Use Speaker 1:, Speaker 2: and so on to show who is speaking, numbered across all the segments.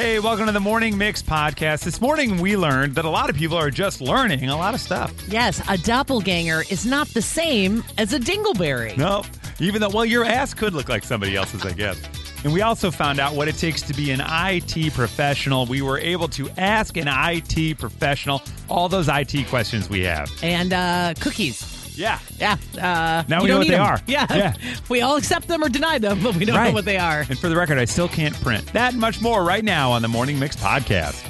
Speaker 1: Hey, welcome to the Morning Mix podcast. This morning we learned that a lot of people are just learning a lot of stuff.
Speaker 2: Yes, a doppelganger is not the same as a dingleberry.
Speaker 1: No, even though, well, your ass could look like somebody else's, I guess. And we also found out what it takes to be an IT professional. We were able to ask an IT professional all those IT questions we have.
Speaker 2: And uh, cookies.
Speaker 1: Yeah.
Speaker 2: Yeah. Uh,
Speaker 1: Now we know what they
Speaker 2: them.
Speaker 1: are.
Speaker 2: Yeah.
Speaker 1: Yeah.
Speaker 2: We all accept them or deny them, but we don't know what they are.
Speaker 1: And for the record, I still can't print. That and much more right now on the Morning Mix podcast.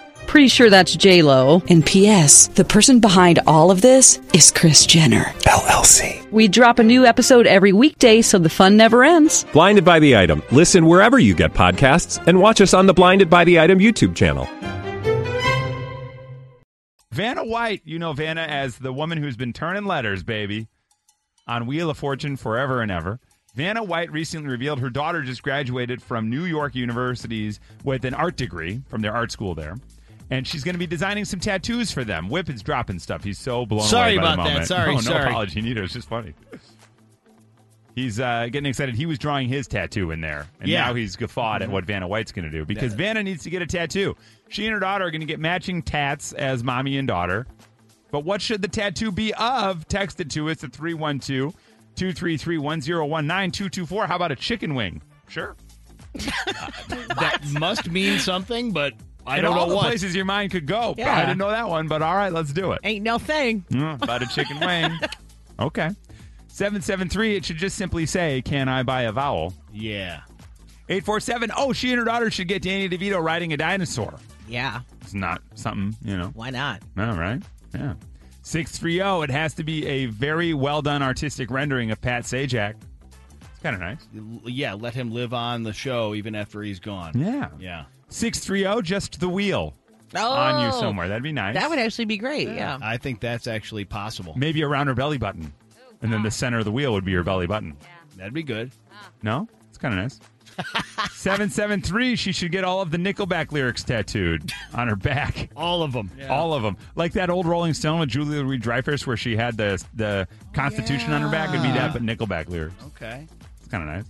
Speaker 3: Pretty sure that's J Lo.
Speaker 4: And P.S. The person behind all of this is Kris Jenner.
Speaker 5: LLC.
Speaker 3: We drop a new episode every weekday, so the fun never ends.
Speaker 5: Blinded by the item. Listen wherever you get podcasts, and watch us on the Blinded by the Item YouTube channel.
Speaker 1: Vanna White, you know Vanna as the woman who's been turning letters, baby, on Wheel of Fortune forever and ever. Vanna White recently revealed her daughter just graduated from New York universities with an art degree from their art school there. And she's going to be designing some tattoos for them. Whip is dropping stuff. He's so blown
Speaker 6: Sorry
Speaker 1: away by
Speaker 6: about
Speaker 1: the
Speaker 6: that.
Speaker 1: moment.
Speaker 6: Sorry,
Speaker 1: no, no
Speaker 6: sorry.
Speaker 1: apology needed. It's just funny. He's uh, getting excited. He was drawing his tattoo in there, and
Speaker 6: Yeah.
Speaker 1: now he's guffawed at what Vanna White's going to do because Vanna needs to get a tattoo. She and her daughter are going to get matching tats as mommy and daughter. But what should the tattoo be of? Text it to us at 312 233 1019 224. How about a chicken wing? Sure.
Speaker 6: that must mean something, but I
Speaker 1: In
Speaker 6: don't
Speaker 1: all
Speaker 6: know
Speaker 1: the
Speaker 6: what.
Speaker 1: places your mind could go.
Speaker 2: Yeah.
Speaker 1: I didn't know that one, but all right, let's do it.
Speaker 2: Ain't no thing.
Speaker 1: Mm, about a chicken wing. Okay. 773, it should just simply say, Can I buy a vowel?
Speaker 6: Yeah.
Speaker 1: 847, oh, she and her daughter should get Danny DeVito riding a dinosaur.
Speaker 2: Yeah.
Speaker 1: It's not something, you know.
Speaker 2: Why not?
Speaker 1: All right. Yeah. 630, it has to be a very well done artistic rendering of Pat Sajak. It's kind of nice.
Speaker 6: Yeah, let him live on the show even after he's gone.
Speaker 1: Yeah.
Speaker 6: Yeah.
Speaker 1: 630, just the wheel
Speaker 2: Oh,
Speaker 1: on you oh, somewhere. That'd be nice.
Speaker 2: That would actually be great. Yeah.
Speaker 6: I think that's actually possible.
Speaker 1: Maybe around her belly button. And then the ah. center of the wheel would be her belly button.
Speaker 6: That'd be good. Ah.
Speaker 1: No? It's kind of nice. 773, she should get all of the Nickelback lyrics tattooed on her back.
Speaker 6: All of them.
Speaker 1: All of them. Like that old Rolling Stone with Julia Louis Dreyfus where she had the the Constitution on her back. It'd be ah. that, but Nickelback lyrics.
Speaker 6: Okay.
Speaker 1: It's kind of nice.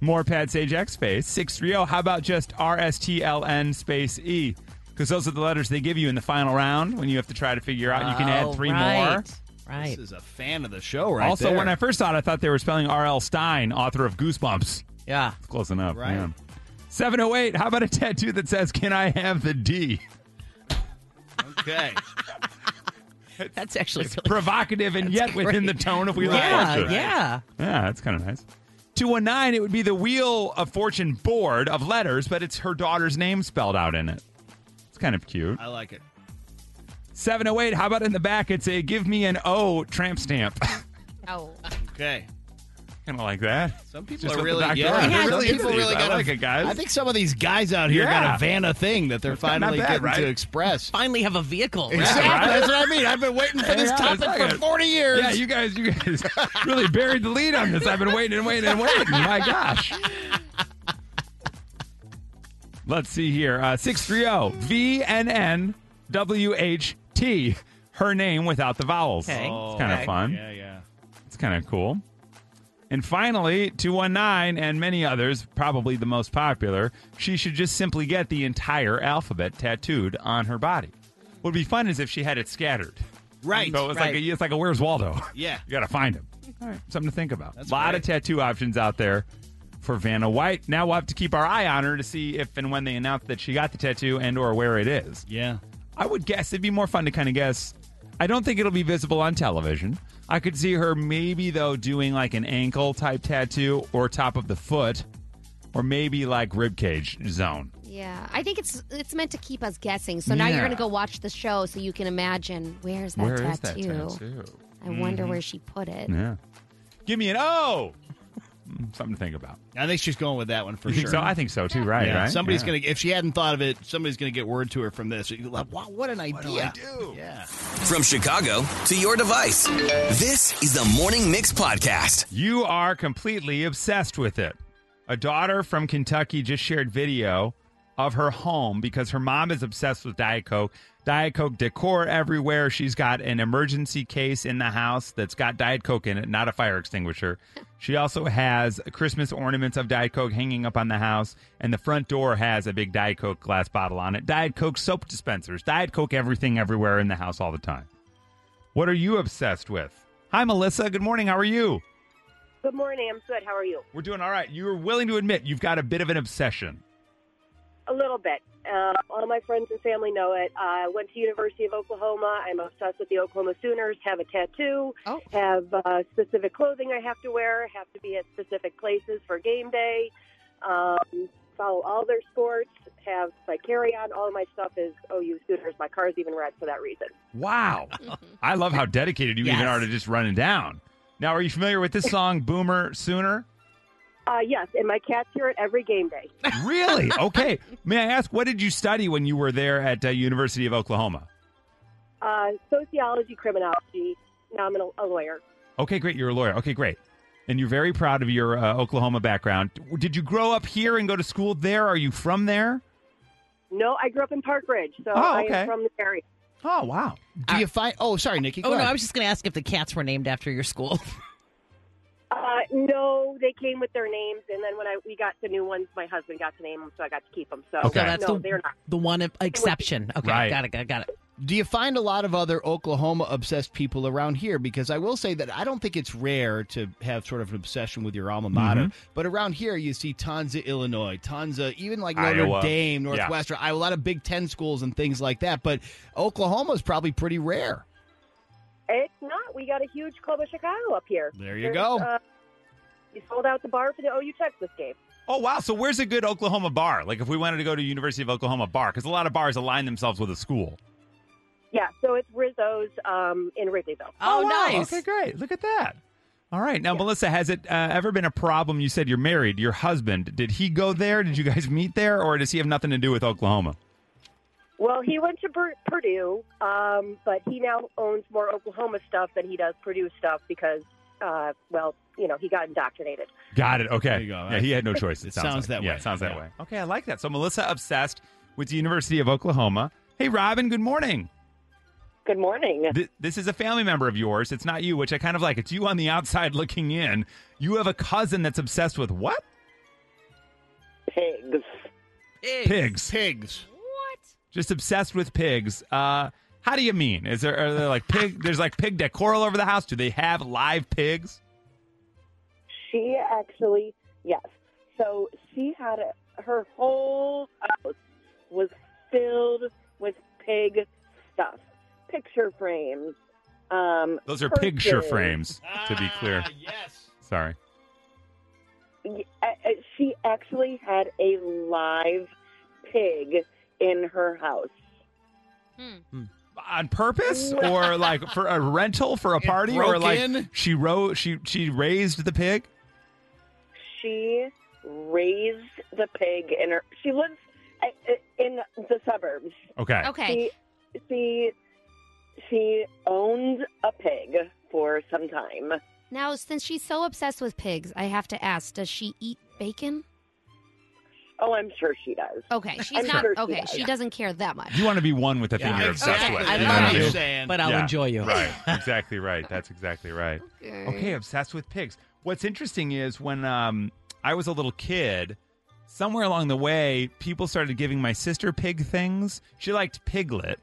Speaker 1: More Pad Sage X space. 630. How about just RSTLN space E? Because those are the letters they give you in the final round when you have to try to figure out. You can add three
Speaker 2: right.
Speaker 1: more.
Speaker 2: Right.
Speaker 6: This is a fan of the show right
Speaker 1: also,
Speaker 6: there.
Speaker 1: when I first saw it, I thought they were spelling R.L. Stine, author of Goosebumps.
Speaker 2: Yeah.
Speaker 1: Close enough.
Speaker 6: Right.
Speaker 1: Yeah. 708. How about a tattoo that says, Can I have the D?
Speaker 6: Okay.
Speaker 2: That's actually really
Speaker 1: Provocative and yet within the tone of Wheel
Speaker 2: Yeah.
Speaker 1: of Fortune.
Speaker 2: Yeah.
Speaker 1: Yeah, that's kind of nice. 219, it would be the Wheel of Fortune board of letters, but it's her daughter's name spelled out in it. It's kind of cute.
Speaker 6: I like it.
Speaker 1: 708, how about in the back? It's a give me an O tramp stamp.
Speaker 2: Oh.
Speaker 6: Okay.
Speaker 1: Kind of like that.
Speaker 6: Some people are really
Speaker 1: doctor
Speaker 6: yeah.
Speaker 1: ordered.
Speaker 2: Yeah,
Speaker 6: some people really
Speaker 1: these. I
Speaker 6: got
Speaker 1: like it, guys.
Speaker 6: I think some of these guys out here
Speaker 1: Yeah.
Speaker 6: got a Vanna thing that they're finally
Speaker 1: bad,
Speaker 6: getting
Speaker 1: right?
Speaker 6: to express.
Speaker 2: Finally have a vehicle. right?
Speaker 6: Exactly.
Speaker 1: right?
Speaker 6: That's what I mean. I've been waiting for this
Speaker 1: Yeah,
Speaker 6: topic
Speaker 1: like
Speaker 6: for
Speaker 1: a-
Speaker 6: 40 years.
Speaker 1: Yeah, you guys, you guys really buried the lead on this. I've been waiting and waiting and waiting. My gosh. Let's see here. Uh, 630 VNNWHT. Her name without the vowels.
Speaker 2: Okay.
Speaker 1: It's kind of
Speaker 2: Okay.
Speaker 1: fun.
Speaker 6: Yeah, yeah.
Speaker 1: It's kind of cool. And finally, 219 and many others, probably the most popular, she should just simply get the entire alphabet tattooed on her body. What would be fun is if she had it scattered.
Speaker 6: Right.
Speaker 1: So it's like a, it's like a Where's Waldo?
Speaker 6: Yeah.
Speaker 1: You got to find him. All right, something to think about.
Speaker 6: That's
Speaker 1: a lot
Speaker 6: great.
Speaker 1: of tattoo options out there for Vanna White. Now we'll have to keep our eye on her to see if and when they announce that she got the tattoo and or where it is.
Speaker 6: Yeah.
Speaker 1: I would guess it'd be more fun to kind of guess. I don't think it'll be visible on television. I could see her maybe though doing like an ankle type tattoo or top of the foot or maybe like ribcage zone.
Speaker 7: Yeah, I think it's it's meant to keep us guessing. So now you're going to go watch the show so you can imagine where's that
Speaker 1: Where
Speaker 7: tattoo.
Speaker 1: is that tattoo?
Speaker 7: I wonder mm-hmm. where she put it.
Speaker 1: Yeah. Give me an O. Something to think about.
Speaker 6: I think she's going with that one for
Speaker 1: You think
Speaker 6: sure.
Speaker 1: so? I think so too. Right.
Speaker 6: Yeah,
Speaker 1: Right.
Speaker 6: Somebody's
Speaker 1: Yeah.
Speaker 6: gonna. If she hadn't thought of it, somebody's gonna get word to her from this. You're like, wow, what an idea!
Speaker 1: do?
Speaker 6: Yeah.
Speaker 8: From Chicago to your device, this is the Morning Mix Podcast.
Speaker 1: You are completely obsessed with it. A daughter from Kentucky just shared video of her home because her mom is obsessed with Diet Coke. Diet Coke decor everywhere. She's got an emergency case in the house that's got Diet Coke in it, not a fire extinguisher. She also has Christmas ornaments of Diet Coke hanging up on the house, and the front door has a big Diet Coke glass bottle on it. Diet Coke soap dispensers, Diet Coke everything everywhere in the house all the time. What are you obsessed with? Hi, Melissa. Good morning. How are you?
Speaker 9: Good morning. I'm good. How are you?
Speaker 1: We're doing all right. You're willing to admit you've got a bit of an obsession.
Speaker 9: A little bit. Uh, all my friends and family know it. I went to University of Oklahoma. I'm obsessed with the Oklahoma Sooners. Have a tattoo.
Speaker 7: Oh.
Speaker 9: Have uh, specific clothing I have to wear. Have to be at specific places for game day. Um, follow all their sports. Have my carry on. All of my stuff is OU Sooners. My car's even red for that reason.
Speaker 1: Wow. I love how dedicated you even are to just running down. Now, are you familiar with this song, Boomer Sooner?
Speaker 9: Uh, yes, and my cats hear it every game day.
Speaker 1: Really? Okay. May I ask, what did you study when you were there at uh, University of Oklahoma?
Speaker 9: Uh, sociology, criminology. Now I'm a lawyer.
Speaker 1: Okay, great. You're a lawyer. Okay, great. And you're very proud of your uh, Oklahoma background. Did you grow up here and go to school there? Are you from there?
Speaker 9: No, I grew up in Park Ridge, so
Speaker 1: Oh,
Speaker 9: I
Speaker 1: okay.
Speaker 9: am from the area.
Speaker 1: Oh, wow.
Speaker 6: Do you find? Oh, sorry, Nikki. Go
Speaker 2: Oh no,
Speaker 6: ahead.
Speaker 2: I was just going to ask if the cats were named after your school.
Speaker 9: Uh, no, they came with their names, and then when I we got the new ones, my husband got to name them, so I got to keep them. So
Speaker 1: Okay.
Speaker 2: So that's
Speaker 9: no,
Speaker 2: the,
Speaker 9: they're not.
Speaker 2: the one exception. Okay,
Speaker 1: Right.
Speaker 2: got it, got it, got it.
Speaker 6: Do you find a lot of other Oklahoma obsessed people around here? Because I will say that I don't think it's rare to have sort of an obsession with your alma mater.
Speaker 1: Mm-hmm.
Speaker 6: But around here, you see tons of Illinois, tons of even like Notre
Speaker 1: Iowa.
Speaker 6: Dame,
Speaker 1: Yeah.
Speaker 6: Northwestern, Iowa, a lot of Big Ten schools and things like that. But Oklahoma is probably pretty rare.
Speaker 9: It's not. We got a huge club of Chicago up here.
Speaker 6: There you
Speaker 9: There's,
Speaker 6: go.
Speaker 9: Uh, we sold out the bar for the OU Texas game.
Speaker 1: Oh, wow. So where's a good Oklahoma bar? Like if we wanted to go to University of Oklahoma bar, because a lot of bars align themselves with a school.
Speaker 9: Yeah, so it's Rizzo's um, in Wrigleyville.
Speaker 2: Oh,
Speaker 1: wow.
Speaker 2: nice.
Speaker 1: Okay, great. Look at that. All right. Now, Melissa, has it uh, ever been a problem? You said you're married. Your husband, did he go there? Did you guys meet there? Or does he have nothing to do with Oklahoma?
Speaker 9: Well, he went to Purdue, um, but he now owns more Oklahoma stuff than he does Purdue stuff because, uh, well, you know, he got indoctrinated.
Speaker 1: Got it. Okay.
Speaker 6: There you go.
Speaker 1: Yeah, he had no choice. It,
Speaker 6: It
Speaker 1: sounds,
Speaker 6: sounds
Speaker 1: like.
Speaker 6: that
Speaker 1: Yeah,
Speaker 6: way.
Speaker 1: it sounds that way. Okay, I like that. So Melissa obsessed with the University of Oklahoma. Hey, Robin. Good morning.
Speaker 9: Good morning.
Speaker 1: Th- this is a family member of yours. It's not you, which I kind of like. It's you on the outside looking in. You have a cousin that's obsessed with what?
Speaker 9: Pigs.
Speaker 1: Pigs.
Speaker 6: Pigs.
Speaker 1: Just obsessed with pigs. Uh, how do you mean? Is there are there like pig? There's like pig decor all over the house. Do they have live pigs?
Speaker 9: She actually, yes. So she had a, her whole house was filled with pig stuff, picture frames. Um,
Speaker 1: Those are picture frames, to be clear.
Speaker 6: Ah, yes.
Speaker 1: Sorry.
Speaker 9: Y- uh, uh, She actually had a live pig in her house. Hmm. Hmm.
Speaker 1: On purpose, or like for a rental for a
Speaker 6: It
Speaker 1: party, or
Speaker 6: broke
Speaker 1: like
Speaker 6: in?
Speaker 1: she ro- she she raised the pig.
Speaker 9: She raised the pig in her. She lives in the suburbs.
Speaker 1: Okay.
Speaker 7: Okay.
Speaker 9: She she she owned a pig for some time.
Speaker 7: Now, since she's so obsessed with pigs, I have to ask: Does she eat bacon?
Speaker 9: Oh, I'm sure she does.
Speaker 7: Okay, she's
Speaker 9: I'm
Speaker 7: not.
Speaker 9: sure she
Speaker 7: okay,
Speaker 9: does.
Speaker 7: she doesn't care that much.
Speaker 1: You want to be one with the thing
Speaker 2: Yeah.
Speaker 1: you're obsessed
Speaker 7: Okay.
Speaker 1: with.
Speaker 2: I
Speaker 1: you know
Speaker 2: love
Speaker 1: what I
Speaker 2: you,
Speaker 1: mean?
Speaker 6: saying.
Speaker 2: but I'll
Speaker 1: Yeah,
Speaker 2: enjoy you.
Speaker 1: Right. exactly right. That's exactly right. Okay, obsessed with pigs. What's interesting is when um, I was a little kid, somewhere along the way, people started giving my sister pig things. She liked piglet.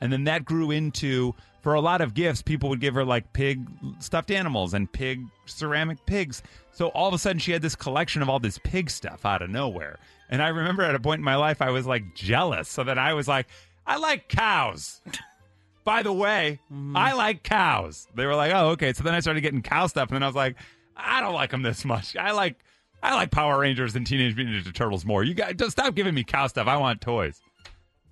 Speaker 1: And then that grew into, for a lot of gifts, people would give her like pig stuffed animals and pig ceramic pigs. So all of a sudden, she had this collection of all this pig stuff out of nowhere. And I remember at a point in my life, I was like jealous. So then I was like, I like cows. By the way, mm-hmm. I like cows. They were like, oh, okay. So then I started getting cow stuff, and then I was like, I don't like them this much. I like I like Power Rangers and Teenage Mutant Ninja Turtles more. You guys, stop giving me cow stuff. I want toys.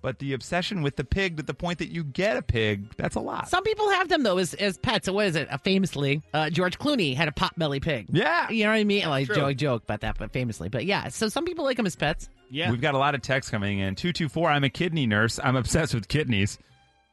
Speaker 1: But the obsession with the pig to the point that you get a pig, that's a lot.
Speaker 2: Some people have them though as, as pets. So what is it? Uh, famously, uh, George Clooney had a potbelly pig.
Speaker 1: Yeah.
Speaker 2: You know what I mean? Like
Speaker 6: True.
Speaker 2: joke, joke about that, but famously. But yeah, so some people like them as pets.
Speaker 6: Yeah.
Speaker 1: We've got a lot of texts coming in. 224, I'm a kidney nurse. I'm obsessed with kidneys.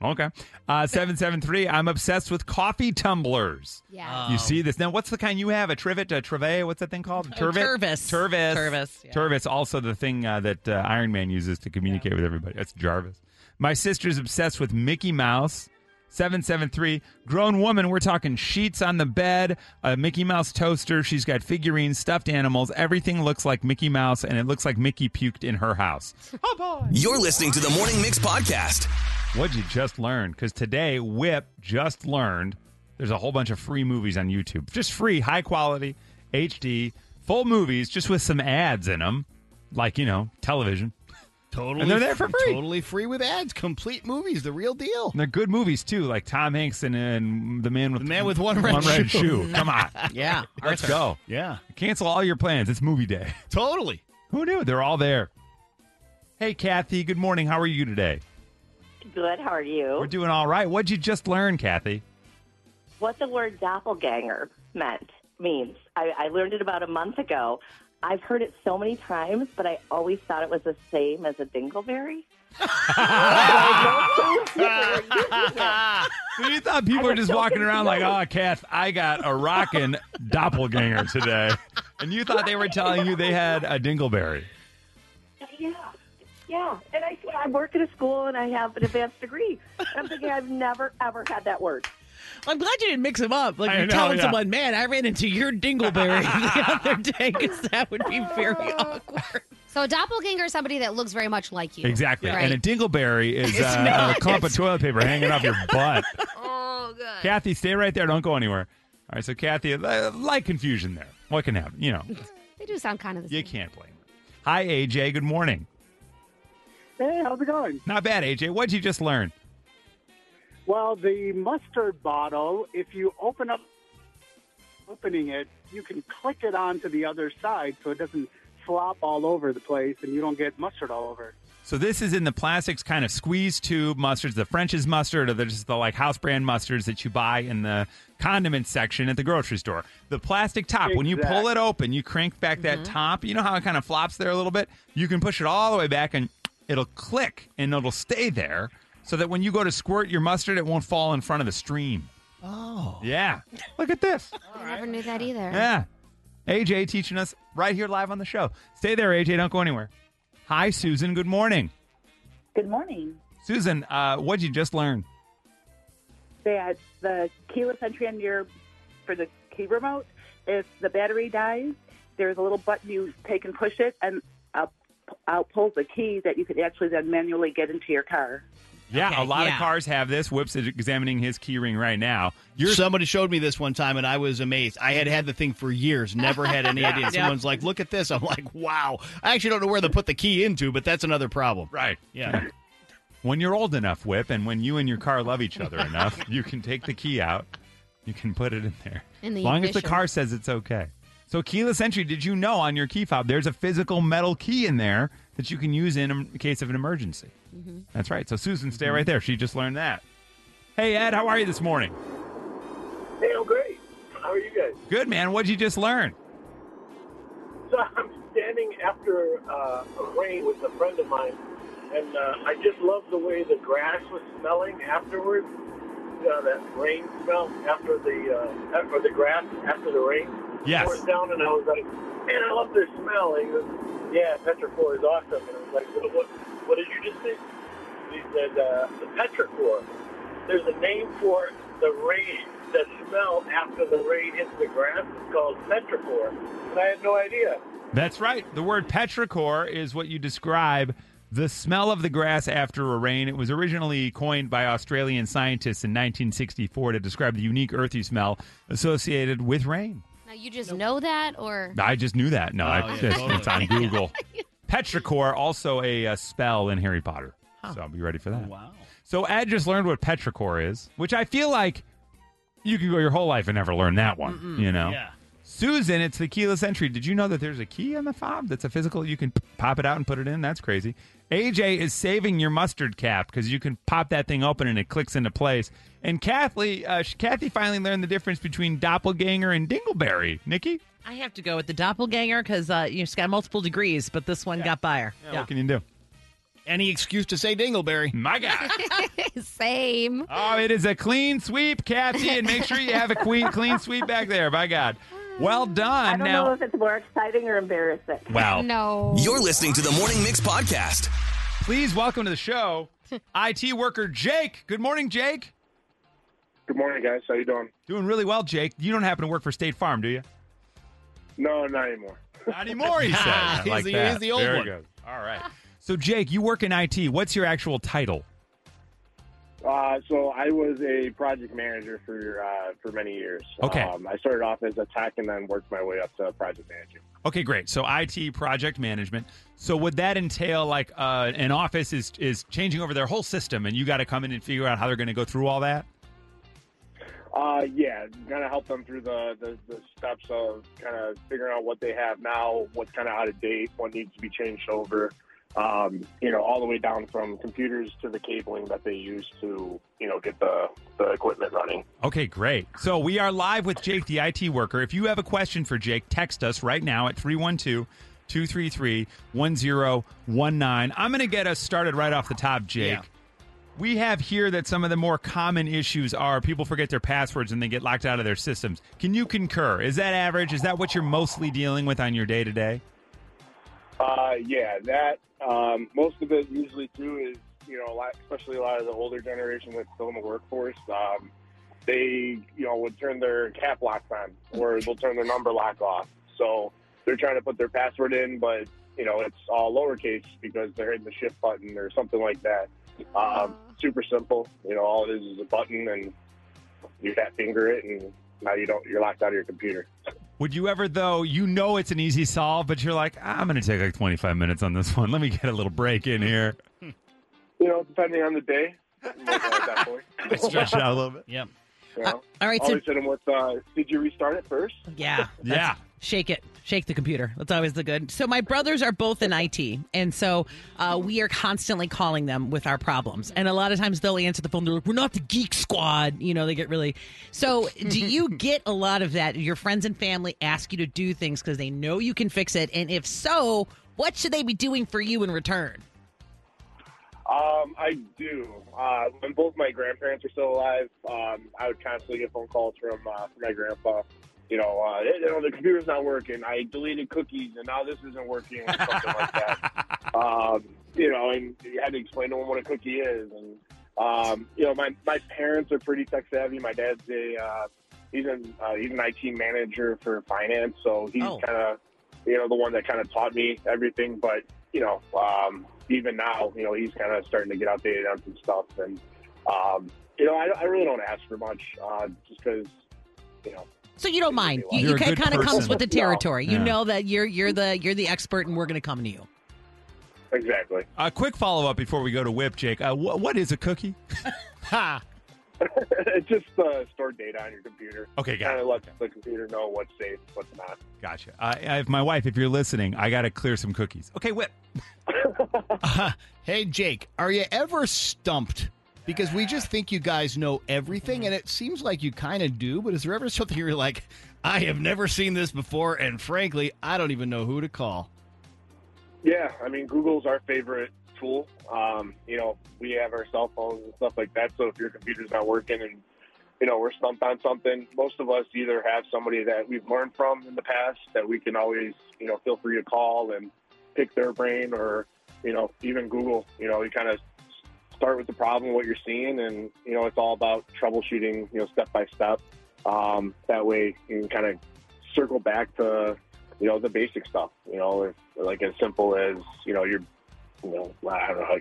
Speaker 1: Okay. Uh, 773, I'm obsessed with coffee tumblers.
Speaker 7: Yeah.
Speaker 1: You see this. Now, what's the kind you have? A trivet, a trivet? What's that thing called? Turvet?
Speaker 2: Oh, Tervis.
Speaker 1: Tervis.
Speaker 2: Tervis, yeah.
Speaker 1: Tervis, also the thing uh, that uh, Iron Man uses to communicate with everybody. That's Jarvis. My sister's obsessed with Mickey Mouse. 773, grown woman. We're talking sheets on the bed, a Mickey Mouse toaster. She's got figurines, stuffed animals. Everything looks like Mickey Mouse, and it looks like Mickey puked in her house.
Speaker 8: Oh, You're listening to the Morning Mix podcast.
Speaker 1: What'd you just learn? Because today, Whip just learned there's a whole bunch of free movies on YouTube. Just free, high quality, HD, full movies, just with some ads in them, like, you know, television.
Speaker 6: Totally,
Speaker 1: And they're there for free.
Speaker 6: Totally free with ads. Complete movies, the real deal.
Speaker 1: And they're good movies, too, like Tom Hanks and, and The Man with
Speaker 6: The Man with One Red Shoe.
Speaker 1: Come on.
Speaker 2: Yeah.
Speaker 1: Let's go.
Speaker 6: Yeah,
Speaker 1: Cancel all your plans. It's movie day.
Speaker 6: totally.
Speaker 1: Who knew? They're all there. Hey, Kathy. Good morning. How are you today?
Speaker 10: Good. How are you?
Speaker 1: We're doing all right. What'd you just learn, Kathy?
Speaker 10: What the word doppelganger meant means. I, I learned it about a month ago. I've heard it so many times, but I always thought it was the same as a dingleberry.
Speaker 1: So you thought people were just walking around like, oh, Kath, I got a rockin' doppelganger today. And you thought they were telling you they had a dingleberry.
Speaker 10: yeah, yeah. And I, I work at a school and I have an advanced degree. And I'm thinking I've never ever had that word.
Speaker 2: I'm glad you didn't mix them up. Like
Speaker 1: I
Speaker 2: you're
Speaker 1: know,
Speaker 2: telling
Speaker 1: yeah.
Speaker 2: someone, man, I ran into your dingleberry the other day because that would be very awkward.
Speaker 7: So a doppelganger is somebody that looks very much like you.
Speaker 1: Exactly.
Speaker 7: Right?
Speaker 1: And a dingleberry is
Speaker 2: It's
Speaker 1: uh,
Speaker 2: not.
Speaker 1: a clump of toilet paper hanging off your butt.
Speaker 7: oh, good.
Speaker 1: Kathy, stay right there. Don't go anywhere. All right, so Kathy, uh, light confusion there. What can happen? You know,
Speaker 7: They do sound kind of the same.
Speaker 1: you can't blame her. Hi, AJ. Good morning.
Speaker 11: Hey, how's it going?
Speaker 1: Not bad, AJ. What'd you just learn?
Speaker 11: Well, the mustard bottle, if you open up, opening it, you can click it onto the other side so it doesn't flop all over the place and you don't get mustard all over.
Speaker 1: So this is in the plastics kind of squeeze tube mustards, the French's mustard, or the, just the like house brand mustards that you buy in the condiment section at the grocery store. The plastic top, when you pull it open, you crank back that mm-hmm. top. You know how it kind of flops there a little bit. You can push it all the way back, and it'll click, and it'll stay there, so that when you go to squirt your mustard, it won't fall in front of the stream.
Speaker 6: Oh,
Speaker 1: Yeah, look at this.
Speaker 7: I never knew that either.
Speaker 1: Yeah. AJ teaching us right here live on the show. Stay there, AJ. Don't go anywhere. Hi, Susan. Good morning.
Speaker 10: Good morning.
Speaker 1: Susan, uh, what'd you just learn?
Speaker 10: That the keyless entry on your for the key remote, if the battery dies, there's a little button you take and push it, and out, out pulls the key that you could actually then manually get into your car.
Speaker 1: Yeah,
Speaker 2: Okay,
Speaker 1: a lot
Speaker 2: yeah.
Speaker 1: of cars have this. Whip's examining his key ring right now. You're
Speaker 6: Somebody showed me this one time, and I was amazed. I had had the thing for years, never had any idea.
Speaker 2: Yep.
Speaker 6: Someone's like, "Look at this!" I'm like, "Wow!" I actually don't know where to put the key into, but that's another problem.
Speaker 1: right.
Speaker 6: Yeah.
Speaker 1: When you're old enough, Whip, and when you and your car love each other enough, you can take the key out. You can put it in there.
Speaker 7: In the
Speaker 1: as long as the car says it's okay. So keyless entry, did you know on your key fob there's a physical metal key in there that you can use in a case of an emergency?
Speaker 7: Mm-hmm.
Speaker 1: That's right. So Susan, stay right there. She just learned that. Hey Ed, how are you this morning?
Speaker 11: Hey, I'm great. How are you guys?
Speaker 1: Good man. What'd you just learn?
Speaker 11: So I'm standing after uh, a rain with a friend of mine, and uh, I just love the way the grass was smelling afterwards. You know, that rain smell after the uh, after the grass after the rain
Speaker 1: Yes.
Speaker 11: pours down, and I was like, "Man, I love this smell." And he goes, "Yeah, petrichor is awesome." And I was like, "What? What, what did you just say?" He said, uh, "The petrichor. There's a name for the rain, the smell after the rain hits the grass. It's called petrichor." And I had no idea.
Speaker 1: That's right. The word petrichor is what you describe the smell of the grass after a rain. It was originally coined by Australian scientists in 1964 to describe the unique earthy smell associated with rain.
Speaker 7: Now you just know that, or
Speaker 1: I just knew that. No, I,
Speaker 6: Oh, yeah,
Speaker 1: it's,
Speaker 6: totally.
Speaker 1: it's on Google. petrichor, also a, uh spell in Harry Potter. So I'll be ready for that.
Speaker 6: Wow.
Speaker 1: So Ed just learned what petrichor is, which I feel like you could go your whole life and never learn that one. You know.
Speaker 6: Yeah.
Speaker 1: Susan, it's the keyless entry. Did you know that there's a key on the fob that's a physical? You can p- pop it out and put it in. That's crazy. AJ is saving your mustard cap because you can pop that thing open and it clicks into place. And Kathy, uh, sh- Kathy finally learned the difference between doppelganger and dingleberry. Nikki,
Speaker 2: I have to go with the doppelganger because uh, you know, it's got multiple degrees, but this one got by her.
Speaker 1: what can you do?
Speaker 6: Any excuse to say Dingleberry.
Speaker 1: My God.
Speaker 7: Same.
Speaker 1: Oh, it is a clean sweep, Kathy, and make sure you have a clean, clean sweep back there. My God. Well hmm. done.
Speaker 12: I don't
Speaker 1: now,
Speaker 12: know if it's more exciting or embarrassing.
Speaker 1: Wow.
Speaker 7: No.
Speaker 8: You're listening to the Morning Mix podcast.
Speaker 1: please welcome to the show, IT worker Jake. Good morning, Jake.
Speaker 13: Good morning, guys. How you doing?
Speaker 1: Doing really well, Jake. You don't happen to work for State Farm, do you?
Speaker 13: No, not anymore.
Speaker 1: Not anymore, he said. I
Speaker 6: He's
Speaker 1: like
Speaker 6: the-
Speaker 1: that.
Speaker 6: he's the old
Speaker 1: Very
Speaker 6: one.
Speaker 1: good. All right. So, Jake, you work in IT. What's your actual title?
Speaker 13: Uh, so I was a project manager for uh, for many years.
Speaker 1: Okay.
Speaker 13: Um, I started off as a tech and then worked my way up to project manager.
Speaker 1: Okay, great. So IT project management. So would that entail like uh, an office is is changing over their whole system, and you got to come in and figure out how they're going to go through all that?
Speaker 13: Uh, yeah, kind of help them through the, the, the steps of kind of figuring out what they have now, what's kind of out of date, what needs to be changed over. Um, you know, all the way down from computers to the cabling that they use to, you know, get the, the equipment running.
Speaker 1: Okay, great. So we are live with Jake, the IT worker. If you have a question for Jake, text us right now at 312 233 1019. I'm going to get us started right off the top, Jake.
Speaker 6: Yeah.
Speaker 1: We have here that some of the more common issues are people forget their passwords and they get locked out of their systems. Can you concur? Is that average? Is that what you're mostly dealing with on your day to day?
Speaker 13: Uh, yeah, that um, most of it usually too is you know, a lot, especially a lot of the older generation that's still in the workforce. Um, they you know would turn their cap locks on, or they'll turn their number lock off. So they're trying to put their password in, but you know it's all lowercase because they're hitting the shift button or something like that. Um, super simple. You know, all it is is a button, and you fat finger it, and now you don't. You're locked out of your computer.
Speaker 1: Would you ever, though, you know it's an easy solve, but you're like, I'm going to take like 25 minutes on this one. Let me get a little break in here.
Speaker 13: You know, depending on the day. At that point.
Speaker 1: Stretch it out a little bit.
Speaker 6: Yep.
Speaker 13: You know?
Speaker 2: all right, so-
Speaker 13: hit them with, uh, did you restart it first?
Speaker 2: Yeah.
Speaker 1: Yeah.
Speaker 2: That's- Shake it. Shake the computer. That's always the good. So my brothers are both in IT, and so uh, we are constantly calling them with our problems. And a lot of times they'll answer the phone. They're like, "We're not the Geek Squad." You know, they get really. So do you get a lot of that? Your friends and family ask you to do things because they know you can fix it, and if so, what should they be doing for you in return?
Speaker 13: Um, I do. Uh, when both my grandparents are still alive, um, I would constantly get phone calls from, uh, from my grandpa. You know, uh, you know, the computer's not working. I deleted cookies, and now this isn't working, or something like that. Um, you know, and you had to explain to them what a cookie is. And um, you know, my my parents are pretty tech savvy. My dad's a uh, he's an uh, he's an IT manager for finance, so he's
Speaker 2: Oh.
Speaker 13: kind of you know the one that kind of taught me everything. But you know, um, even now, you know, he's kind of starting to get outdated on some stuff, and um, you know, I, I really don't ask for much, uh, just because you know.
Speaker 2: So you don't mind. You,
Speaker 1: You're
Speaker 2: you
Speaker 1: a good
Speaker 2: kind of comes with the territory. You know that you're you're the you're the expert, and we're going to come to you.
Speaker 13: Exactly.
Speaker 1: A quick follow up before we go to Whip, Jake. Uh, wh- what is a cookie?
Speaker 6: Ha!
Speaker 13: it's just uh, stored data on your computer.
Speaker 1: Okay, got
Speaker 13: kind
Speaker 1: it.
Speaker 13: of lets the computer know what's safe, what's not.
Speaker 1: Gotcha. Uh, if my wife, if you're listening, I got to clear some cookies. Okay, Whip.
Speaker 6: hey, Jake, are you ever stumped? Because we just think you guys know everything, and it seems like you kind of do, but is there ever something you're like, I have never seen this before, and frankly, I don't even know who to call?
Speaker 13: Yeah, I mean, Google's our favorite tool. Um, you know, we have our cell phones and stuff like that. So if your computer's not working and you know we're stumped on something, most of us either have somebody that we've learned from in the past that we can always you know feel free to call and pick their brain, or you know even Google. You know, you kind of start with the problem, what you're seeing, and you know it's all about troubleshooting. You know, step by step. Um, that way you can kind of circle back to you know the basic stuff. You know, like as simple as you know you're, you know, I don't know,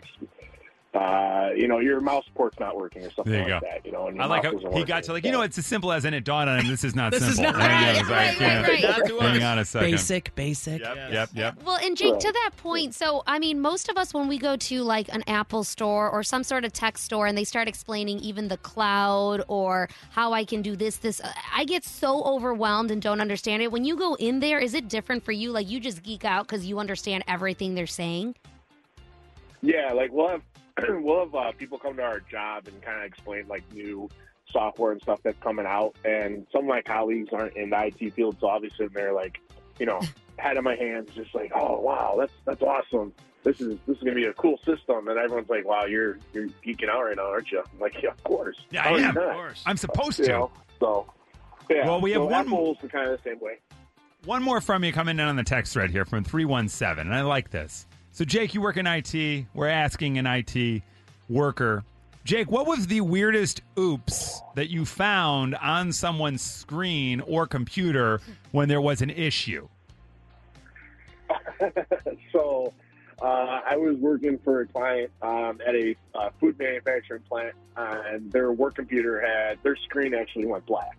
Speaker 13: uh, you know, your mouse port's not working or something
Speaker 1: There you
Speaker 13: like
Speaker 1: go.
Speaker 13: that. You know, and
Speaker 1: I like
Speaker 13: mouse
Speaker 1: how
Speaker 13: isn't
Speaker 1: he
Speaker 13: working.
Speaker 1: got to like you know it's as simple as and it dawned on him this is not
Speaker 2: This is not-
Speaker 1: And he was
Speaker 7: Right, right,
Speaker 1: yeah,
Speaker 7: right, right.
Speaker 1: Hang on a second.
Speaker 2: Basic, basic.
Speaker 1: Yep, yep, yep.
Speaker 7: Well, and Jake, to that point, so I mean, most of us when we go to like an Apple store or some sort of tech store and they start explaining even the cloud or how I can do this, this, uh, I get so overwhelmed and don't understand it. When you go in there, is it different for you? Like you just geek out because you understand everything they're saying?
Speaker 13: Yeah, like we'll have we'll have uh, people come to our job and kind of explain like new software and stuff that's coming out. And some of my colleagues aren't in the IT field, so obviously they're like, you know, head in my hands, just like, oh wow, that's that's awesome. This is this is gonna be a cool system. And everyone's like, wow, you're you're geeking out right now, aren't you? I'm like, yeah, of course.
Speaker 1: Yeah, I
Speaker 13: you
Speaker 1: am.
Speaker 13: not?
Speaker 1: I'm supposed
Speaker 13: You
Speaker 1: to.
Speaker 13: know, so yeah.
Speaker 1: Well, we have
Speaker 13: so
Speaker 1: one-
Speaker 13: Apple's kind of the same way.
Speaker 1: One more from you coming in on the text thread here from 317, and I like this. So, Jake, you work in IT. We're asking an IT worker. Jake, what was the weirdest oops that you found on someone's screen or computer when there was an issue?
Speaker 13: so uh, I was working for a client um, at a uh, food manufacturing plant, uh, and their work computer had their screen actually went black.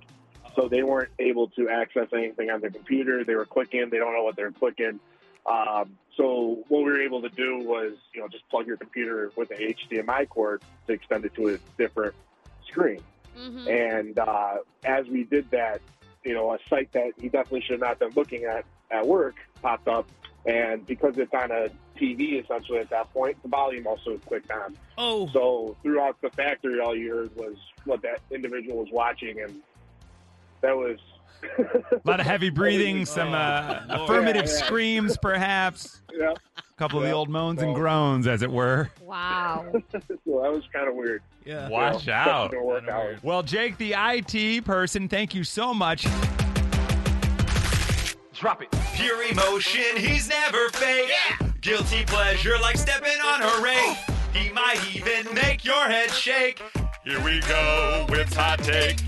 Speaker 13: So they weren't able to access anything on their computer. They were clicking. They don't know what they're clicking. Um, so what we were able to do was, you know, just plug your computer with an HDMI cord to extend it to a different screen. And uh, as we did that, you know, a site that he definitely should not have been looking at at work popped up. And because it's on a TV essentially at that point, the volume also clicked on.
Speaker 2: Oh.
Speaker 13: So throughout the factory, all you heard was what that individual was watching. And that was.
Speaker 1: A lot of heavy breathing, some uh, affirmative
Speaker 13: Yeah, yeah.
Speaker 1: screams, perhaps.
Speaker 13: Yeah.
Speaker 1: A couple of the old moans and groans, as it were.
Speaker 7: Wow.
Speaker 13: so that was kind of weird.
Speaker 2: Yeah.
Speaker 1: Watch
Speaker 13: You know,
Speaker 1: out.
Speaker 13: especially during work hours.
Speaker 1: Well, Jake, the IT person, thank you so much.
Speaker 14: Drop it. Pure emotion, he's never fake. Guilty pleasure like stepping on a rake. He might even make your head shake. Here we go with hot take.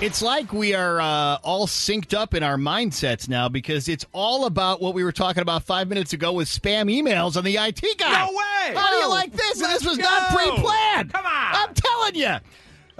Speaker 6: It's like we are uh, all synced up in our mindsets now because it's all about what we were talking about five minutes ago with spam emails on the IT guy.
Speaker 1: No way!
Speaker 6: How do you like this? And this was not pre-planned.
Speaker 1: Come on.
Speaker 6: I'm telling you.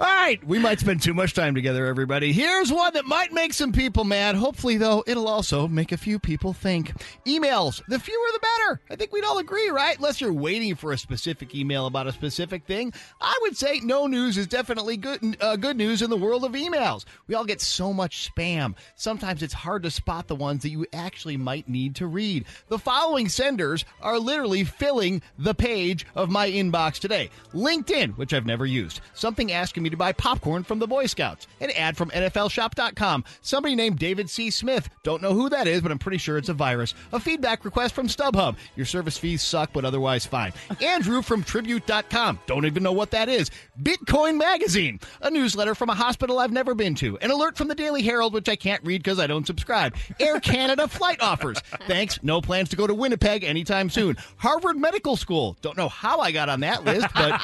Speaker 6: All right, we might spend too much time together, everybody. Here's one that might make some people mad. Hopefully, though, it'll also make a few people think. Emails, the fewer the better. I think we'd all agree, right? Unless you're waiting for a specific email about a specific thing. I would say no news is definitely good, uh, good news in the world of emails. We all get so much spam. Sometimes it's hard to spot the ones that you actually might need to read. The following senders are literally filling the page of my inbox today LinkedIn, which I've never used, something asking me to buy popcorn from the Boy Scouts, an ad from NFLShop.com, somebody named David C. Smith, don't know who that is, but I'm pretty sure it's a virus, a feedback request from StubHub, your service fees suck, but otherwise fine, Andrew from Tribute.com, don't even know what that is, Bitcoin Magazine, a newsletter from a hospital I've never been to, an alert from the Daily Herald, which I can't read because I don't subscribe, Air Canada flight offers, thanks, no plans to go to Winnipeg anytime soon, Harvard Medical School, don't know how I got on that list, but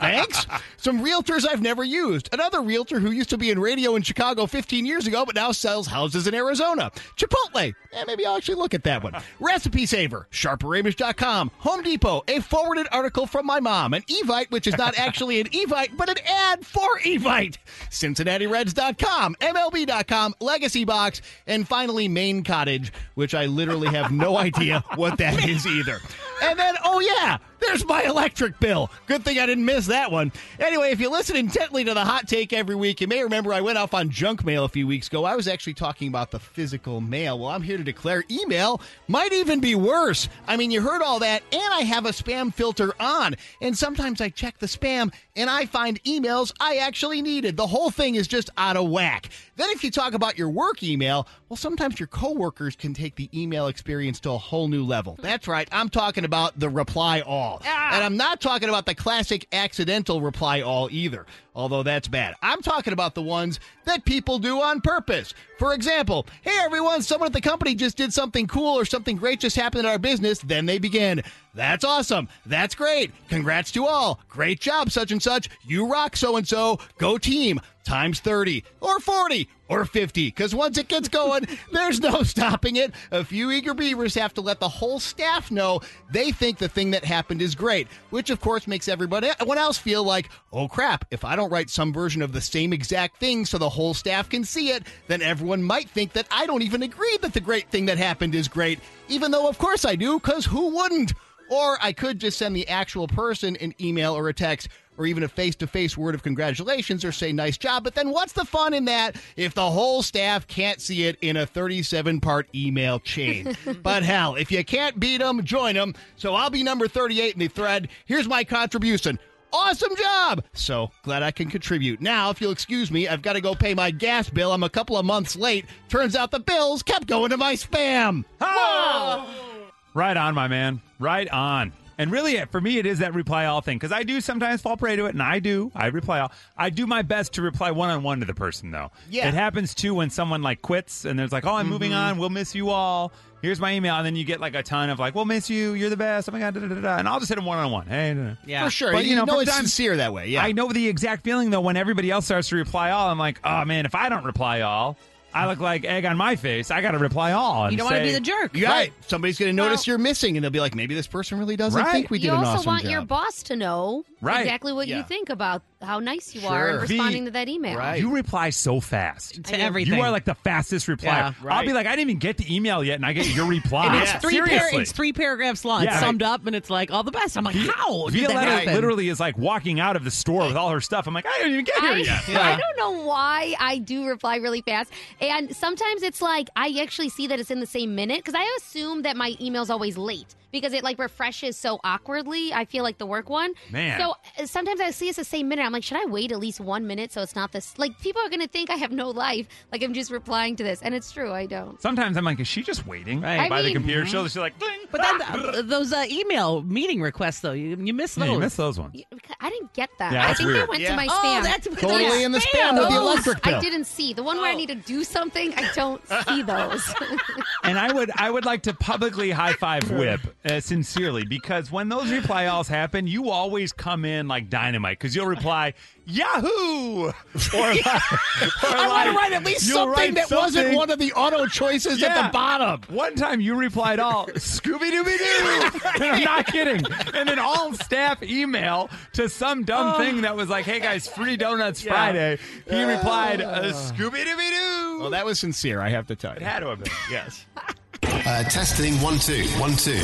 Speaker 6: thanks, some realtors I've never used, another realtor who used to be in radio in Chicago 15 years ago, but now sells houses in Arizona, Chipotle, eh, maybe I'll actually look at that one, Recipe Saver, SharperImage.com, Home Depot, a forwarded article from my mom, an Evite, which is not actually an Evite, but an ad for Evite, CincinnatiReds.com, MLB.com, Legacy Box, and finally Maine Cottage, which I literally have no idea what that is either. And then, oh yeah, there's my electric bill. Good thing I didn't miss that one. Anyway, if you listen intently to the hot take every week, you may remember I went off on junk mail a few weeks ago. I was actually talking about the physical mail. Well, I'm here to declare email might even be worse. I mean, you heard all that, and I have a spam filter on. And sometimes I check the spam and I find emails I actually needed. The whole thing is just out of whack. Then, if you talk about your work email, well, sometimes your coworkers can take the email experience to a whole new level. That's right. I'm talking about the reply all. Ah. And I'm not talking about the classic accidental reply all either, although that's bad. I'm talking about the ones that people do on purpose. For example, hey everyone, someone at the company just did something cool or something great just happened in our business. Then they begin. That's awesome. That's great. Congrats to all. Great job, such and such. You rock, so and so. Go team. Times 30 or 40 or 50. Because once it gets going, there's no stopping it. A few eager beavers have to let the whole staff know they think the thing that happened is great, which of course makes everybody everyone else feel like, oh crap, if I don't write some version of the same exact thing so the whole staff can see it, then everyone might think that I don't even agree that the great thing that happened is great, even though of course I do, because who wouldn't? Or I could just send the actual person an email or a text or even a face to face word of congratulations or say nice job. But then what's the fun in that if the whole staff can't see it in a 37 part email chain? but hell, if you can't beat them, join them. So I'll be number 38 in the thread. Here's my contribution. Awesome job! So glad I can contribute. Now, if you'll excuse me, I've got to go pay my gas bill. I'm a couple of months late. Turns out the bills kept going to my spam.
Speaker 1: Right on, my man. Right on. And really, for me, it is that reply all thing because I do sometimes fall prey to it, and I do. I reply all. I do my best to reply one on one to the person, though.
Speaker 6: Yeah.
Speaker 1: It happens too when someone like quits and there's like, "Oh, I'm moving
Speaker 6: Mhm.
Speaker 1: on. We'll miss you all. Here's my email," and then you get like a ton of like, "We'll miss you. You're the best. Oh my god!" Da, da, da, da. And I'll just hit them one on one. Hey, da, da.
Speaker 6: Yeah. For sure.
Speaker 1: But you,
Speaker 6: You
Speaker 1: know,
Speaker 6: know it's
Speaker 1: time-
Speaker 6: sincere that way, yeah.
Speaker 1: I know the exact feeling though when everybody else starts to reply all. I'm like, "Oh man, if I don't reply all." I look like egg on my face. I got to reply all. And
Speaker 6: You don't wanna be the jerk. Yeah. Right. Somebody's going to notice you're missing, and they'll be like, maybe this person really doesn't
Speaker 1: Right.
Speaker 6: think we did an awesome job.
Speaker 7: you
Speaker 6: an
Speaker 7: also
Speaker 6: awesome
Speaker 7: want your boss to know
Speaker 1: Right.
Speaker 7: exactly what
Speaker 1: Yeah.
Speaker 7: you think about how nice you are and responding
Speaker 1: The-
Speaker 7: to that email.
Speaker 1: You reply so fast
Speaker 2: To everything.
Speaker 1: You are like the fastest reply.
Speaker 2: Yeah,
Speaker 1: I'll
Speaker 2: right.
Speaker 1: be like, I didn't even get the email yet, and I get your reply.
Speaker 2: And it's three par-
Speaker 1: Seriously.
Speaker 2: it's three paragraphs long.
Speaker 1: Yeah.
Speaker 2: It's summed up, and it's like all the best. I'm like, how did that
Speaker 1: Violeta
Speaker 2: happen?
Speaker 1: literally is like walking out of the store with all her stuff. I'm like, I didn't even get here
Speaker 7: I,
Speaker 1: yet.
Speaker 7: I don't know why I do reply really fast. And sometimes it's like I actually see that it's in the same minute because I assume that my email's always late because it like refreshes so awkwardly. I feel like the work one.
Speaker 1: Man.
Speaker 7: So uh, sometimes I see it's the same minute. I'm like, should I wait at least one minute so it's not this? Like people are going to think I have no life. Like I'm just replying to this. And it's true. I don't.
Speaker 1: Sometimes I'm like, is she just waiting
Speaker 7: I
Speaker 1: by the
Speaker 7: mean-
Speaker 1: computer? She'll just like, Ding.
Speaker 2: But then uh, those uh, email meeting requests, though, you, you miss those.
Speaker 1: Yeah, you miss those ones.
Speaker 7: I didn't get that.
Speaker 1: Yeah,
Speaker 7: I
Speaker 1: that's
Speaker 7: think they
Speaker 1: weird.
Speaker 7: went
Speaker 2: Yeah.
Speaker 7: to my
Speaker 2: Oh,
Speaker 7: spam.
Speaker 2: that's- Totally that's in the spam
Speaker 6: with the electric bill.
Speaker 7: I didn't see. The one where I need to do something, I don't see those.
Speaker 1: and I would I would like to publicly high five Whip uh, sincerely because when those reply alls happen, you always come in like dynamite because you'll reply Yahoo or like, or
Speaker 6: I want to write at least
Speaker 1: you'll
Speaker 6: something that wasn't one of the auto choices at the bottom.
Speaker 1: One time you replied all Scooby Dooby Doo. and I'm not kidding. And then all staff email to some dumb thing that was like, hey guys, free donuts
Speaker 6: Yeah.
Speaker 1: Friday. He replied, uh, Scooby Dooby Doo.
Speaker 6: Well, that was sincere, I have to tell you.
Speaker 1: It had to have been.
Speaker 6: Yes.
Speaker 8: Uh, testing one two one two.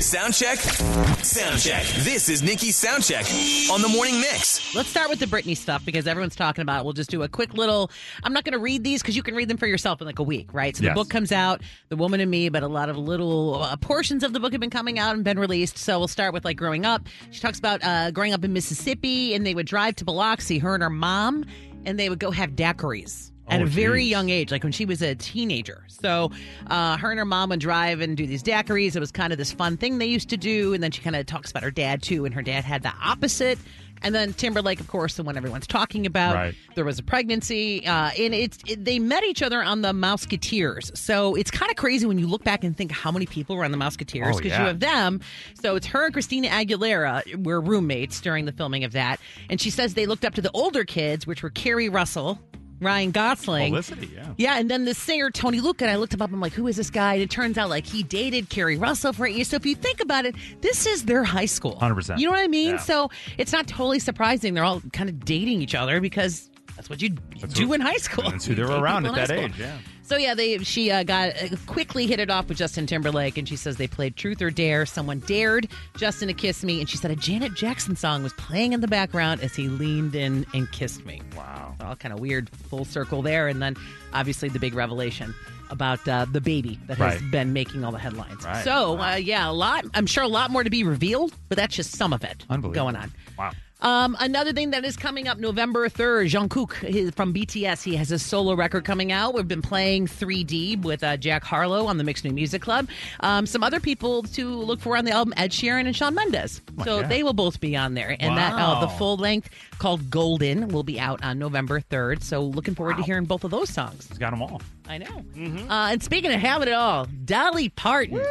Speaker 8: Sound check. Sound check. This is Nikki's sound check on the morning mix.
Speaker 2: Let's start with the Britney stuff because everyone's talking about it. We'll just do a quick little. I'm not going to read these because you can read them for yourself in like a week, right? So the book comes out, The Woman in Me, but a lot of little uh, portions of the book have been coming out and been released. So we'll start with like growing up. She talks about uh, growing up in Mississippi and they would drive to Biloxi, her and her mom, and they would go have daiquiris. At
Speaker 15: Oh,
Speaker 2: a very
Speaker 15: geez.
Speaker 2: young age, like when she was a teenager. So, uh, her and her mom would drive and do these daiquiris. It was kind of this fun thing they used to do. And then she kind of talks about her dad, too. And her dad had the opposite. And then Timberlake, of course, the one everyone's talking about.
Speaker 15: Right.
Speaker 2: There was a pregnancy, uh, and it's it, they met each other on the Mouseketeers. So it's kind of crazy when you look back and think how many people were on the Mouseketeers
Speaker 15: Oh,
Speaker 2: because
Speaker 15: yeah.
Speaker 2: you have them. So it's her and Christina Aguilera were roommates during the filming of that, and she says they looked up to the older kids, which were Keri Russell. Ryan Gosling.
Speaker 1: Felicity, yeah.
Speaker 2: Yeah, and then the singer Tony Lucca, and I looked him up. I'm like, who is this guy? And it turns out like he dated Keri Russell for eight years. So if you think about it, this is their high school.
Speaker 1: 100%.
Speaker 2: You know what I mean?
Speaker 1: Yeah.
Speaker 2: So it's not totally surprising. They're all kind of dating each other because that's what you do in high school.
Speaker 1: That's who they were around at that
Speaker 2: school.
Speaker 1: age, yeah.
Speaker 2: So yeah, they she uh, got uh, quickly hit it off with Justin Timberlake, and she says they played Truth or Dare. Someone dared Justin to kiss me, and she said a Janet Jackson song was playing in the background as he leaned in and kissed me.
Speaker 1: Wow,
Speaker 2: all kind of weird full circle there, and then obviously the big revelation about uh, the baby that has
Speaker 15: Right.
Speaker 2: been making all the headlines.
Speaker 15: Right.
Speaker 2: So uh, yeah, a lot. I'm sure a lot more to be revealed, but that's just some of it going on.
Speaker 1: Wow.
Speaker 2: Um, another thing that is coming up November 3rd, Jungkook from BTS, he has a solo record coming out. We've been playing 3D with uh, Jack Harlow on the Mixed New Music Club. Um, some other people to look for on the album, Ed Sheeran and Shawn Mendes.
Speaker 15: my
Speaker 2: so
Speaker 15: God.
Speaker 2: they will both be on there. And that uh, the full length called Golden will be out on November 3rd. So looking forward to hearing both of those songs.
Speaker 1: He's got them all.
Speaker 2: I know.
Speaker 1: Mm-hmm.
Speaker 2: Uh, and speaking of having it all, Dolly Parton.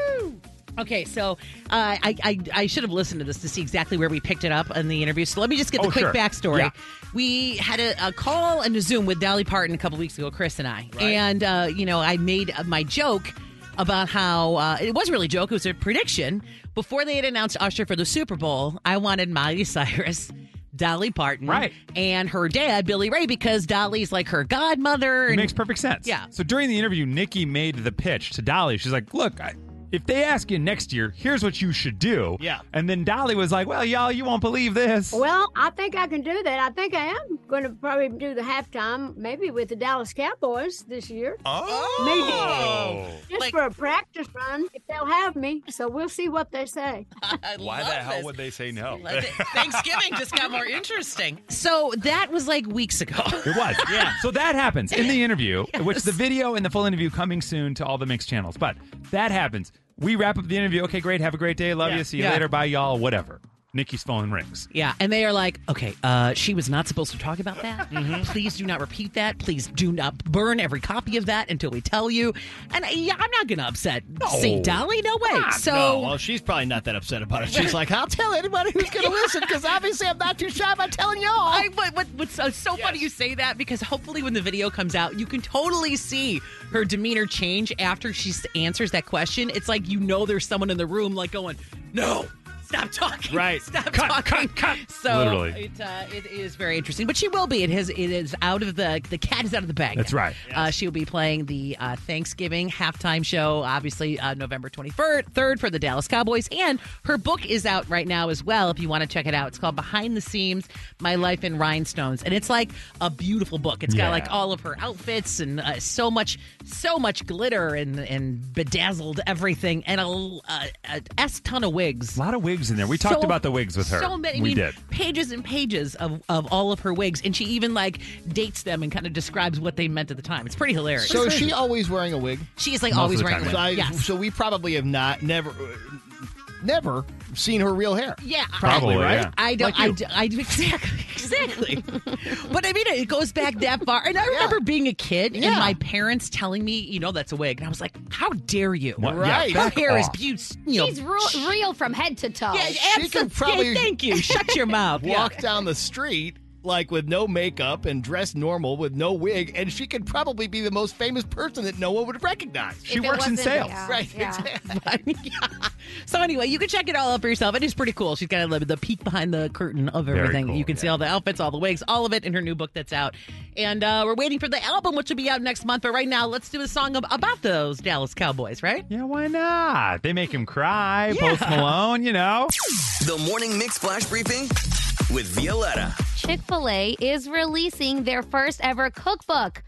Speaker 2: Okay, so uh, I, I I should have listened to this to see exactly where we picked it up in the interview. So let me just get the
Speaker 1: Oh,
Speaker 2: quick
Speaker 1: sure.
Speaker 2: backstory.
Speaker 1: Yeah.
Speaker 2: We had a, a call and a Zoom with Dolly Parton a couple weeks ago, Chris and I, and uh, you know I made my joke about how uh, it wasn't really a joke; it was a prediction. Before they had announced Usher for the Super Bowl, I wanted Miley Cyrus. Dolly Parton,
Speaker 1: Right.
Speaker 2: and her dad Billy Ray, because Dolly's like her godmother.
Speaker 1: It makes perfect sense.
Speaker 2: Yeah.
Speaker 1: So during the interview, Nikki made the pitch to Dolly. She's like, "Look, I, if they ask you next year, here's what you should do."
Speaker 6: Yeah.
Speaker 1: And then Dolly was like, "Well, y'all, you won't believe this."
Speaker 15: Well, I think I can do that. I think I am going to probably do the halftime, maybe with the Dallas Cowboys this year.
Speaker 14: Oh.
Speaker 15: Maybe just for a practice run, if they'll have me. So we'll see what they say.
Speaker 14: Why the hell would they say no?
Speaker 2: Thanksgiving just got more interesting. So that was like weeks ago.
Speaker 1: It was. yeah. So that happens in the interview, which the video and the full interview coming soon to all the mixed channels. But that happens. We wrap up the interview. Okay, great. Have a great day. Love
Speaker 2: Yeah.
Speaker 1: you. See you
Speaker 2: Yeah.
Speaker 1: later. Bye, y'all. Whatever. Nikki's phone rings.
Speaker 2: Yeah, and they are like, okay, uh, she was not supposed to talk about that.
Speaker 1: Mm-hmm.
Speaker 2: Please do not repeat that. Please do not burn every copy of that until we tell you. And uh, yeah, I'm not going to upset St. Dolly. No way. so,
Speaker 6: no, well, she's probably not that upset about it. She's like, I'll tell anybody who's going to listen because obviously I'm not too shy about telling y'all.
Speaker 2: I, but, but, what's so, so funny you say that because hopefully when the video comes out, you can totally see her demeanor change after she answers that question. It's like you know there's someone in the room like going, no. Stop talking!
Speaker 6: Right.
Speaker 2: Stop
Speaker 6: Cut,
Speaker 2: talking!
Speaker 6: cut, cut.
Speaker 2: So
Speaker 1: Literally.
Speaker 2: it uh, it is very interesting, but she will be. It has it is out of the the cat is out of the bag.
Speaker 1: That's right.
Speaker 2: Uh, she will be playing the uh, Thanksgiving halftime show, obviously uh, November 23rd, for the Dallas Cowboys. And her book is out right now as well. If you want to check it out, it's called Behind the Seams: My Life in Rhinestones, and it's like a beautiful book. It's got
Speaker 1: Yeah.
Speaker 2: like all of her outfits and uh, so much, so much glitter and and bedazzled everything, and a, a, a s ton of wigs.
Speaker 1: A lot of wigs in there. We talked
Speaker 2: So-
Speaker 1: about the wigs with her.
Speaker 2: So many. I
Speaker 1: we
Speaker 2: mean,
Speaker 1: did.
Speaker 2: pages and pages of, of all of her wigs, and she even like dates them and kind of describes what they meant at the time. It's pretty hilarious.
Speaker 6: So is she always wearing a wig?
Speaker 2: She is like
Speaker 1: Most
Speaker 2: always wearing a wig.
Speaker 6: So, I,
Speaker 2: yes.
Speaker 6: so we probably have not, never, uh, never seen her real hair.
Speaker 2: Yeah,
Speaker 6: Probably,
Speaker 1: Probably,
Speaker 6: right?
Speaker 1: yeah.
Speaker 2: I don't.
Speaker 6: Like
Speaker 2: I, do- I do exactly, exactly. but I mean, it goes back that far. And I remember being a kid and my parents telling me, you know, that's a wig, and I was like, "How dare you?
Speaker 1: What? Yeah,
Speaker 6: Right.
Speaker 2: Her
Speaker 1: back
Speaker 2: hair is beautiful. You know,
Speaker 7: She's real, real from head to toe.
Speaker 2: yeah,
Speaker 6: She could
Speaker 2: abso-
Speaker 6: probably
Speaker 2: yeah, thank you. Shut your mouth. Yeah.
Speaker 6: Walk down the street like with no makeup and dressed normal with no wig, and she could probably be the most famous person that no one would recognize.
Speaker 1: She
Speaker 7: If it
Speaker 1: works in sales.
Speaker 7: yeah,
Speaker 6: Right,
Speaker 7: yeah.
Speaker 6: exactly.
Speaker 2: So anyway, you can check it all out for yourself. It is pretty cool. She's got the, the peek behind the curtain of everything.
Speaker 1: cool,
Speaker 2: you can see all the outfits, all the wigs, all of it in her new book that's out. And uh, we're waiting for the album, which will be out next month. But right now, let's do a song ab- about those Dallas Cowboys, right?
Speaker 1: Yeah, why not? They make him cry. Post Malone, you know.
Speaker 8: The Morning Mix Flash Briefing with Violeta.
Speaker 7: Chick fil A is releasing their first ever cookbook,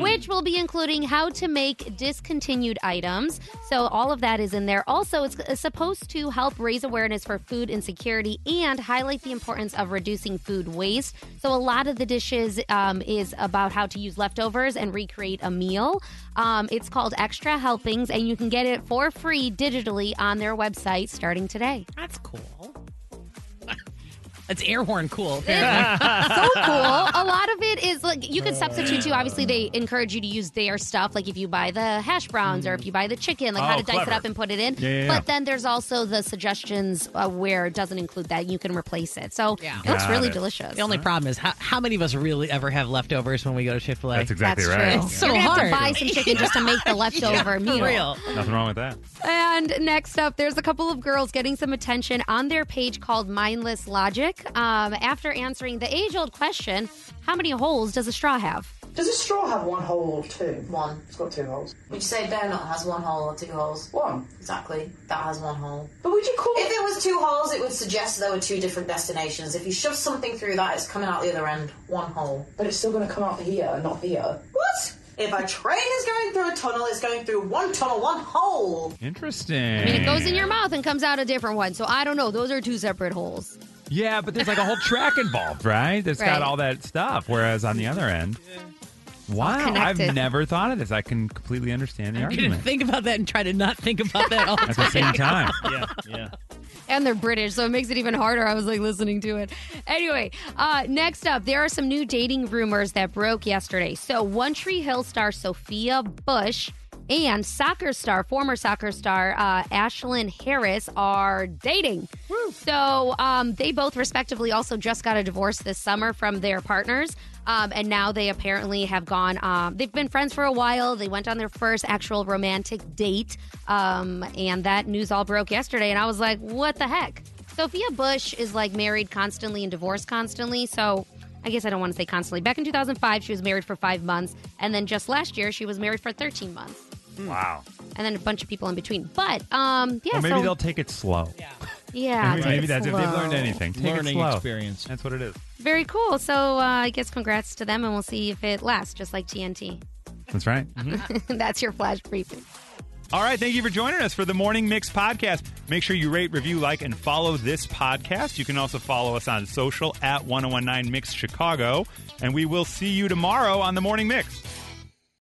Speaker 7: which will be including how to make discontinued items. So, all of that is in there. Also, it's supposed to help raise awareness for food insecurity and highlight the importance of reducing food waste. So, a lot of the dishes um, is about how to use leftovers and recreate a meal. Um, it's called Extra Helpings, and you can get it for free digitally on their website starting today.
Speaker 2: That's cool. It's air horn cool.
Speaker 7: so cool. A lot of it is like you can substitute too. Obviously, they encourage you to use their stuff, like if you buy the hash browns or if you buy the chicken, like how
Speaker 1: Oh,
Speaker 7: to dice it
Speaker 1: clever.
Speaker 7: up and put it in.
Speaker 1: Yeah, yeah,
Speaker 7: but
Speaker 1: yeah.
Speaker 7: then there's also the suggestions uh, where it doesn't include that. You can replace it. So
Speaker 2: Yeah.
Speaker 7: it looks
Speaker 1: Got
Speaker 7: really
Speaker 1: it.
Speaker 7: delicious.
Speaker 2: The only problem is how, how many of us really ever have leftovers when we go to Chick Fil A?
Speaker 1: That's exactly
Speaker 7: That's
Speaker 1: right.
Speaker 7: true.
Speaker 2: It's so
Speaker 7: You're gonna
Speaker 2: hard.
Speaker 7: have to buy some chicken just to make the leftover
Speaker 2: For
Speaker 7: meal.
Speaker 2: real.
Speaker 1: Nothing wrong with that.
Speaker 7: And next up, there's a couple of girls getting some attention on their page called Mindless Logic. Um, after answering the age old question, how many holes does a straw have?
Speaker 16: Does a straw have one hole or two? One. It's got two holes.
Speaker 17: Would you say donut has one hole or two holes?
Speaker 16: One.
Speaker 17: Exactly. That has one hole.
Speaker 16: But would you call
Speaker 17: If it was two holes, it would suggest there were two different destinations. If you shove something through that, it's coming out the other end. One hole.
Speaker 16: But it's still going to come out here, not here.
Speaker 17: What? If a train is going through a tunnel, it's going through one tunnel, one hole.
Speaker 1: Interesting.
Speaker 7: I mean, it goes in your mouth and comes out a different one. So I don't know. Those are two separate holes.
Speaker 1: Yeah, but there's like a whole track involved, right? That's
Speaker 7: Right.
Speaker 1: got all that stuff. Whereas on the other end, wow, I've
Speaker 7: connected.
Speaker 1: never thought of this. I can completely understand the
Speaker 2: I'm gonna
Speaker 1: argument
Speaker 2: think about that and try to not think about that all
Speaker 1: at the same time.
Speaker 6: yeah, yeah.
Speaker 7: and they're British, so it makes it even harder. I was like listening to it. Anyway, uh, next up, there are some new dating rumors that broke yesterday. So, One Tree Hill star Sophia Bush and soccer star, former soccer star uh, Ashlyn Harris, are dating. So um, they both, respectively, also just got a divorce this summer from their partners. Um, and now they apparently have gone. Um, they've been friends for a while. They went on their first actual romantic date, um, and that news all broke yesterday. And I was like, "What the heck?" Sophia Bush is like married constantly and divorced constantly. So I guess I don't want to say constantly. Back in 2005, she was married for five months, and then just last year, she was married for 13 months,
Speaker 1: Wow.
Speaker 7: and then a bunch of people in between. But um, yeah,
Speaker 1: Well, maybe
Speaker 7: so
Speaker 1: they'll take it slow.
Speaker 7: yeah,
Speaker 1: maybe, maybe
Speaker 7: it
Speaker 1: that's if they've learned anything. Take it
Speaker 6: Learning
Speaker 1: slow.
Speaker 6: experience.
Speaker 1: That's what it is.
Speaker 7: Very cool. So uh, I guess congrats to them, and we'll see if it lasts, just like TNT.
Speaker 1: That's right.
Speaker 7: That's your flash briefing.
Speaker 1: All right, thank you for joining us for the Morning Mix podcast. Make sure you rate, review, like, and follow this podcast. You can also follow us on social at 1019 Mix Chicago. And we will see you tomorrow on the Morning Mix.